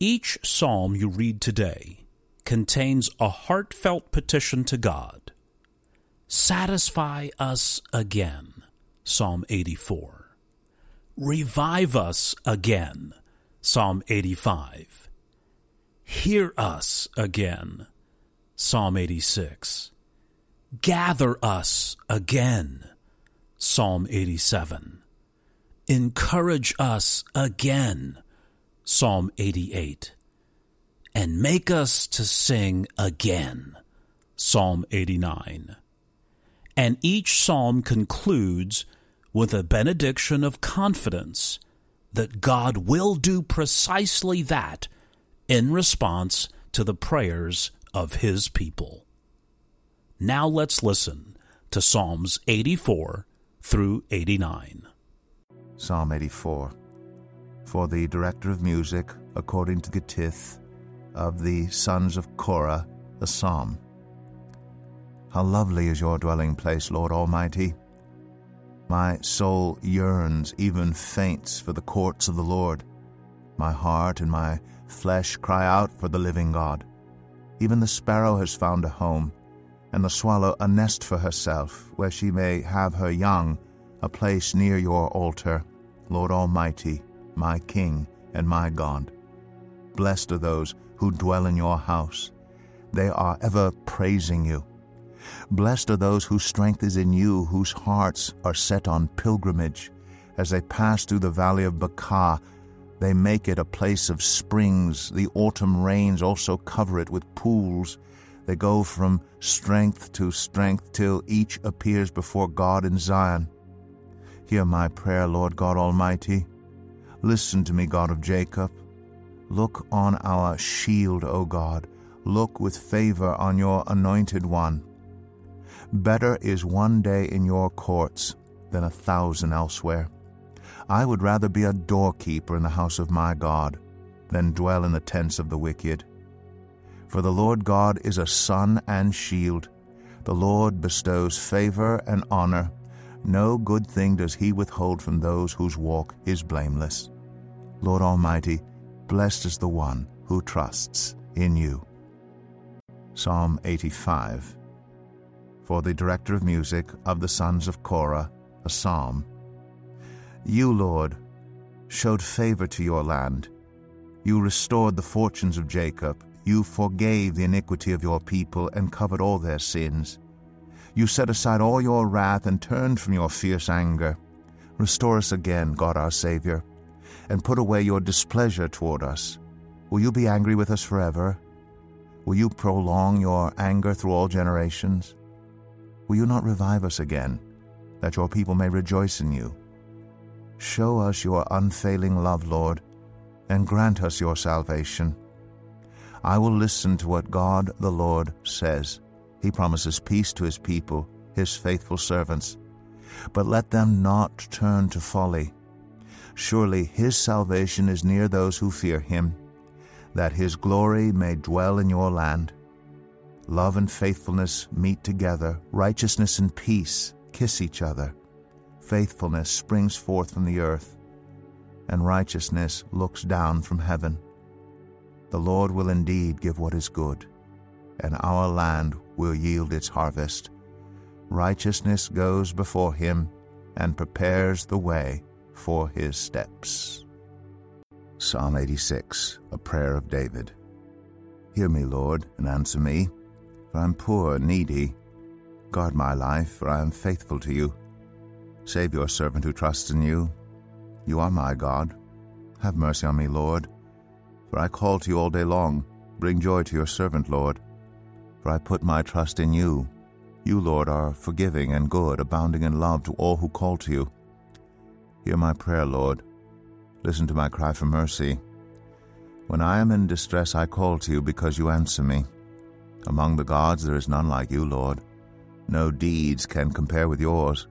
Each psalm you read today contains a heartfelt petition to God. Satisfy us again, Psalm 84. Revive us again, Psalm 85. Hear us again, Psalm 86. Gather us again, Psalm 87. Encourage us again, Psalm 88. And make us to sing again. Psalm 89. And each psalm concludes with a benediction of confidence that God will do precisely that in response to the prayers of His people. Now let's listen to Psalms 84 through 89. Psalm 84 for the director of music, according to gittith of the sons of Korah, a psalm. How lovely is your dwelling place, Lord Almighty! My soul yearns, even faints, for the courts of the Lord. My heart and my flesh cry out for the living God. Even the sparrow has found a home, and the swallow a nest for herself, where she may have her young, a place near your altar, Lord Almighty my King and my God. Blessed are those who dwell in your house. They are ever praising you. Blessed are those whose strength is in you, whose hearts are set on pilgrimage. As they pass through the valley of Baca, they make it a place of springs. The autumn rains also cover it with pools. They go from strength to strength till each appears before God in Zion. Hear my prayer, Lord God Almighty. Listen to me, God of Jacob. Look on our shield, O God. Look with favor on your anointed one. Better is one day in your courts than a thousand elsewhere. I would rather be a doorkeeper in the house of my God than dwell in the tents of the wicked. For the Lord God is a sun and shield. The Lord bestows favor and honor. No good thing does he withhold from those whose walk is blameless. Lord Almighty, blessed is the one who trusts in you. Psalm 85 For the director of music of the sons of Korah, a psalm. You, Lord, showed favor to your land. You restored the fortunes of Jacob. You forgave the iniquity of your people and covered all their sins. You set aside all your wrath and turned from your fierce anger. Restore us again, God our Savior, and put away your displeasure toward us. Will you be angry with us forever? Will you prolong your anger through all generations? Will you not revive us again, that your people may rejoice in you? Show us your unfailing love, Lord, and grant us your salvation. I will listen to what God the Lord says. He promises peace to his people, his faithful servants. But let them not turn to folly. Surely his salvation is near those who fear him, that his glory may dwell in your land. Love and faithfulness meet together, righteousness and peace kiss each other. Faithfulness springs forth from the earth, and righteousness looks down from heaven. The Lord will indeed give what is good and our land will yield its harvest. Righteousness goes before him and prepares the way for his steps. Psalm 86, a prayer of David. Hear me, Lord, and answer me, for I am poor and needy. Guard my life, for I am faithful to you. Save your servant who trusts in you. You are my God. Have mercy on me, Lord, for I call to you all day long. Bring joy to your servant, Lord for I put my trust in you. You, Lord, are forgiving and good, abounding in love to all who call to you. Hear my prayer, Lord. Listen to my cry for mercy. When I am in distress, I call to you because you answer me. Among the gods, there is none like you, Lord. No deeds can compare with yours.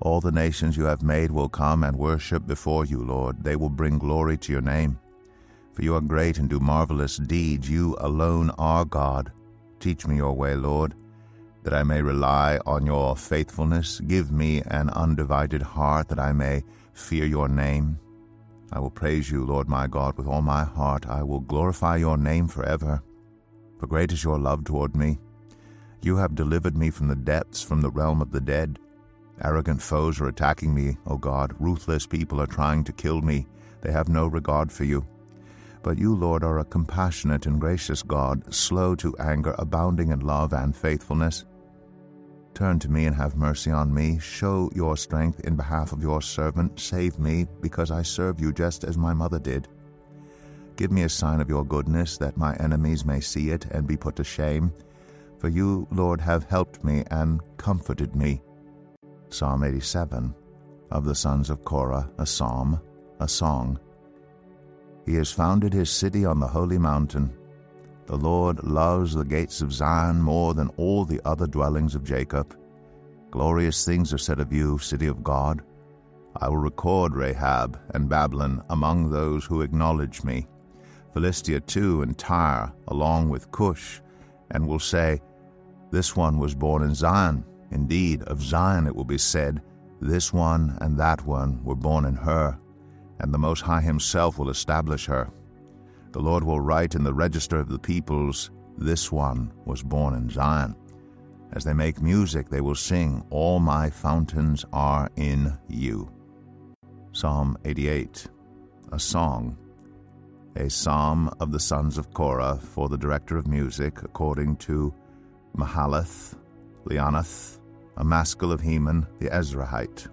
All the nations you have made will come and worship before you, Lord. They will bring glory to your name. For you are great and do marvelous deeds. You alone are God. Teach me your way, Lord, that I may rely on your faithfulness. Give me an undivided heart that I may fear your name. I will praise you, Lord my God, with all my heart. I will glorify your name forever. For great is your love toward me. You have delivered me from the depths, from the realm of the dead. Arrogant foes are attacking me, O God. Ruthless people are trying to kill me. They have no regard for you. But you, Lord, are a compassionate and gracious God, slow to anger, abounding in love and faithfulness. Turn to me and have mercy on me. Show your strength in behalf of your servant. Save me, because I serve you just as my mother did. Give me a sign of your goodness, that my enemies may see it and be put to shame. For you, Lord, have helped me and comforted me. Psalm 87 of the sons of Korah, a psalm, a song. He has founded his city on the holy mountain. The Lord loves the gates of Zion more than all the other dwellings of Jacob. Glorious things are said of you, city of God. I will record Rahab and Babylon among those who acknowledge me. Philistia too and Tyre, along with Cush, and will say, This one was born in Zion. Indeed, of Zion it will be said, This one and that one were born in her, and the Most High Himself will establish her. The Lord will write in the register of the peoples, This one was born in Zion. As they make music, they will sing, All my fountains are in you. Psalm 88, a song, a psalm of the sons of Korah for the director of music, according to Mahalath, Leannoth, a maskil of Heman the Ezrahite.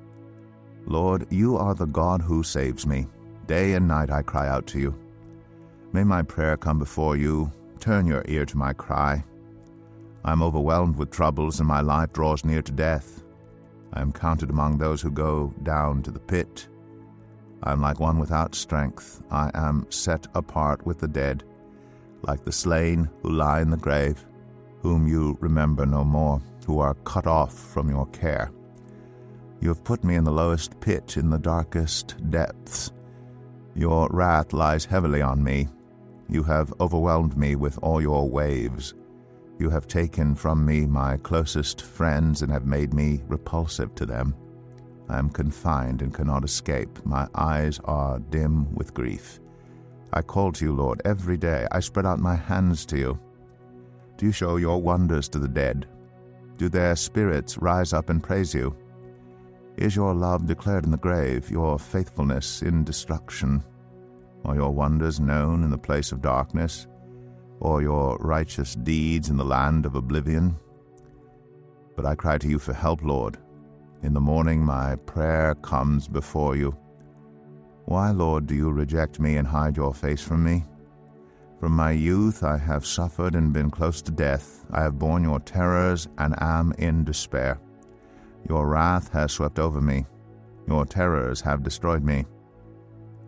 Lord, you are the God who saves me. Day and night I cry out to you. May my prayer come before you. Turn your ear to my cry. I am overwhelmed with troubles, and my life draws near to death. I am counted among those who go down to the pit. I am like one without strength. I am set apart with the dead, like the slain who lie in the grave, whom you remember no more, who are cut off from your care. You have put me in the lowest pit, in the darkest depths. Your wrath lies heavily on me. You have overwhelmed me with all your waves. You have taken from me my closest friends and have made me repulsive to them. I am confined and cannot escape. My eyes are dim with grief. I call to you, Lord, every day. I spread out my hands to you. Do you show your wonders to the dead? Do their spirits rise up and praise you? Is your love declared in the grave, your faithfulness in destruction? Are your wonders known in the place of darkness, or your righteous deeds in the land of oblivion? But I cry to you for help, Lord. In the morning my prayer comes before you. Why, Lord, do you reject me and hide your face from me? From my youth I have suffered and been close to death. I have borne your terrors and am in despair. Your wrath has swept over me. Your terrors have destroyed me.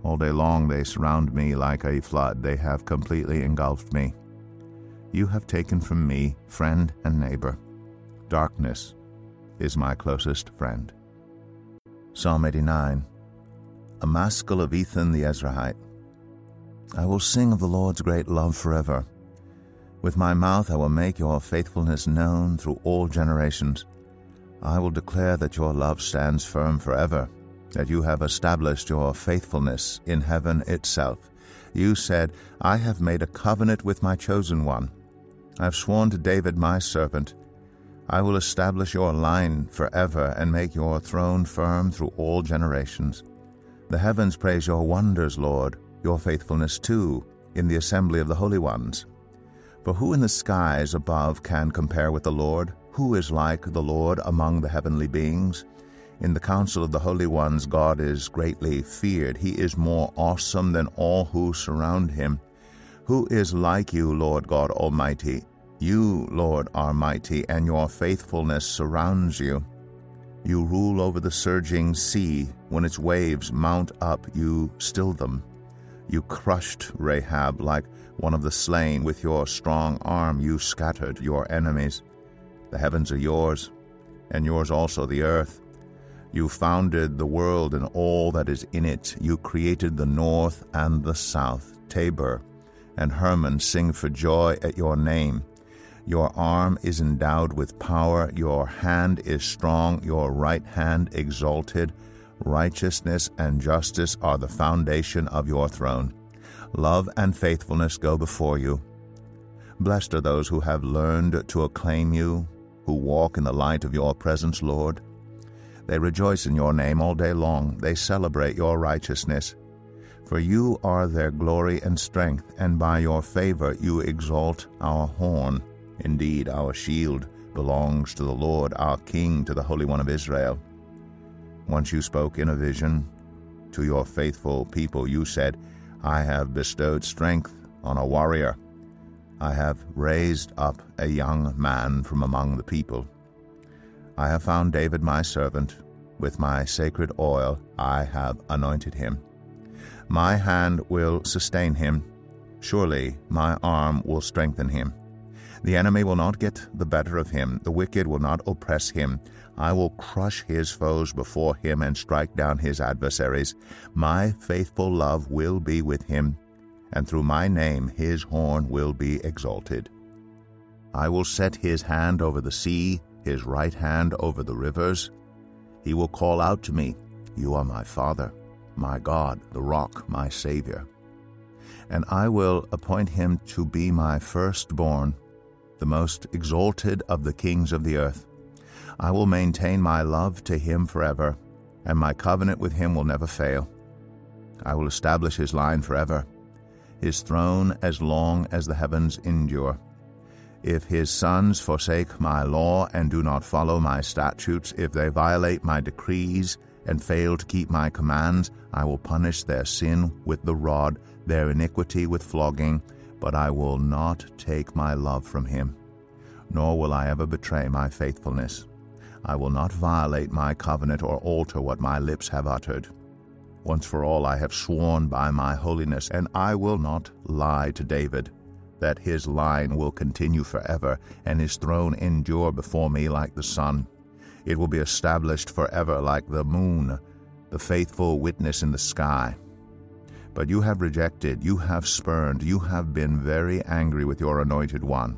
All day long they surround me like a flood. They have completely engulfed me. You have taken from me friend and neighbor. Darkness is my closest friend. Psalm 89 A maskil of Ethan the Ezrahite. I will sing of the Lord's great love forever. With my mouth I will make your faithfulness known through all generations. I will declare that your love stands firm forever that you have established your faithfulness in heaven itself. You said, I have made a covenant with my chosen one. I have sworn to David my servant. I will establish your line forever and make your throne firm through all generations. The heavens praise your wonders, Lord, your faithfulness too, in the assembly of the holy ones. For who in the skies above can compare with the Lord? Who is like the Lord among the heavenly beings? In the council of the holy ones, God is greatly feared. He is more awesome than all who surround him. Who is like you, Lord God Almighty? You, Lord, are mighty, and your faithfulness surrounds you. You rule over the surging sea. When its waves mount up, you still them. You crushed Rahab like one of the slain. With your strong arm you scattered your enemies. The heavens are yours, and yours also the earth. You founded the world and all that is in it. You created the north and the south. Tabor and Hermon sing for joy at your name. Your arm is endowed with power, your hand is strong, your right hand exalted. Righteousness and justice are the foundation of your throne. Love and faithfulness go before you. Blessed are those who have learned to acclaim you, who walk in the light of your presence, Lord. They rejoice in your name all day long. They celebrate your righteousness. For you are their glory and strength, and by your favor you exalt our horn. Indeed, our shield belongs to the Lord, our King, to the Holy One of Israel. Once you spoke in a vision to your faithful people, you said, I have bestowed strength on a warrior. I have raised up a young man from among the people. I have found David my servant. With my sacred oil I have anointed him. My hand will sustain him. Surely my arm will strengthen him. The enemy will not get the better of him. The wicked will not oppress him. I will crush his foes before him and strike down his adversaries. My faithful love will be with him, and through my name his horn will be exalted. I will set his hand over the sea, his right hand over the rivers. He will call out to me, You are my Father, my God, the rock, my Savior. And I will appoint him to be my firstborn the most exalted of the kings of the earth. I will maintain my love to him forever, and my covenant with him will never fail. I will establish his line forever, his throne as long as the heavens endure. If his sons forsake my law and do not follow my statutes, if they violate my decrees and fail to keep my commands, I will punish their sin with the rod, their iniquity with flogging, but I will not take my love from him, nor will I ever betray my faithfulness. I will not violate my covenant or alter what my lips have uttered. Once for all I have sworn by my holiness, and I will not lie to David, that his line will continue forever, and his throne endure before me like the sun. It will be established forever like the moon, the faithful witness in the sky. But you have rejected, you have spurned, you have been very angry with your anointed one.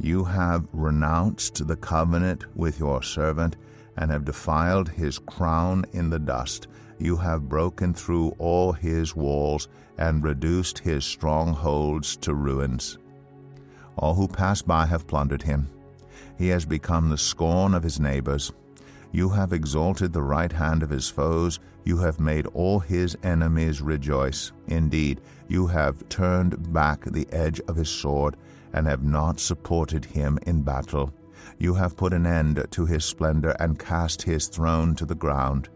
You have renounced the covenant with your servant, and have defiled his crown in the dust. You have broken through all his walls, and reduced his strongholds to ruins. All who pass by have plundered him. He has become the scorn of his neighbors. You have exalted the right hand of his foes. You have made all his enemies rejoice. Indeed, you have turned back the edge of his sword, and have not supported him in battle. You have put an end to his splendor, and cast his throne to the ground.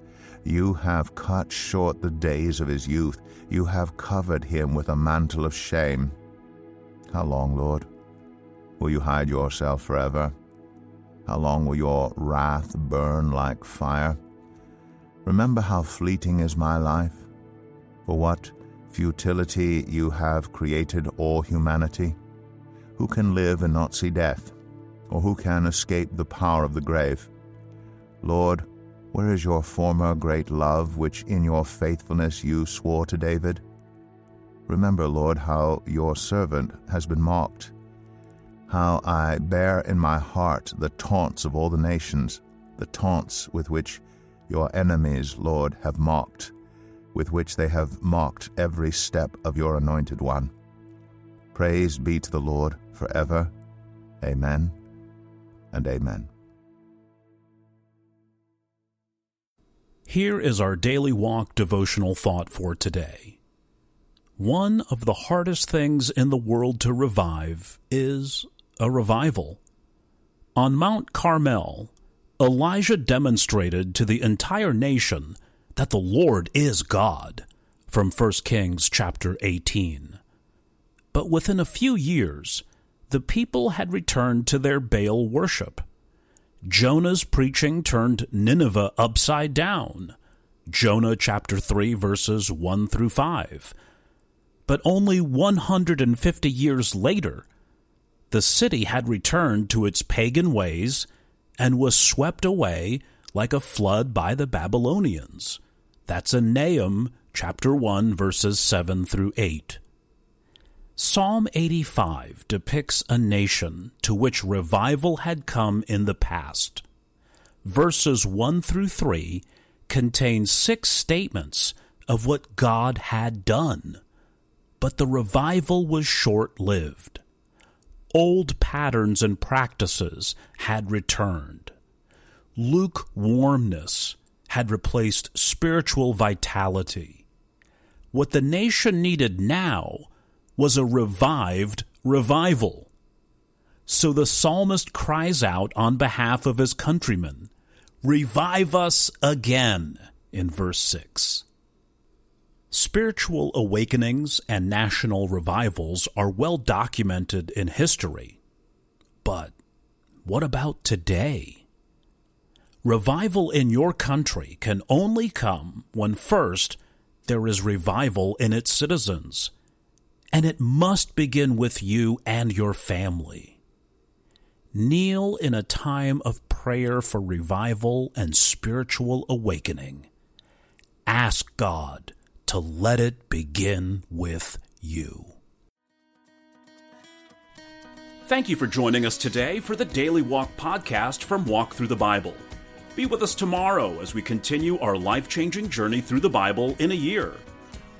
You have cut short the days of his youth. You have covered him with a mantle of shame. How long, Lord? Will you hide yourself forever? How long will your wrath burn like fire? Remember how fleeting is my life. For what futility you have created all humanity. Who can live and not see death? Or who can escape the power of the grave? Lord, where is your former great love, which in your faithfulness you swore to David? Remember, Lord, how your servant has been mocked how I bear in my heart the taunts of all the nations, the taunts with which your enemies, Lord, have mocked, with which they have mocked every step of your anointed one. Praise be to the Lord forever. Amen and amen. Here is our daily walk devotional thought for today. One of the hardest things in the world to revive is a revival. On Mount Carmel, Elijah demonstrated to the entire nation that the Lord is God from 1 Kings chapter 18. But within a few years, the people had returned to their Baal worship. Jonah's preaching turned Nineveh upside down. Jonah chapter 3 verses 1 through 5. but only 150 years later, the city had returned to its pagan ways and was swept away like a flood by the Babylonians. That's in Nahum chapter 1 verses 7 through 8. Psalm 85 depicts a nation to which revival had come in the past. Verses 1 through 3 contain six statements of what God had done, but the revival was short lived. Old patterns and practices had returned. Lukewarmness had replaced spiritual vitality. What the nation needed now was a revived revival. So the psalmist cries out on behalf of his countrymen, Revive us again, in verse 6. Spiritual awakenings and national revivals are well documented in history. But what about today? Revival in your country can only come when first there is revival in its citizens, and it must begin with you and your family. Kneel in a time of prayer for revival and spiritual awakening. Ask God to let it begin with you. Thank you for joining us today for the Daily Walk podcast from Walk Thru the Bible. Be with us tomorrow as we continue our life changing journey through the Bible in a year.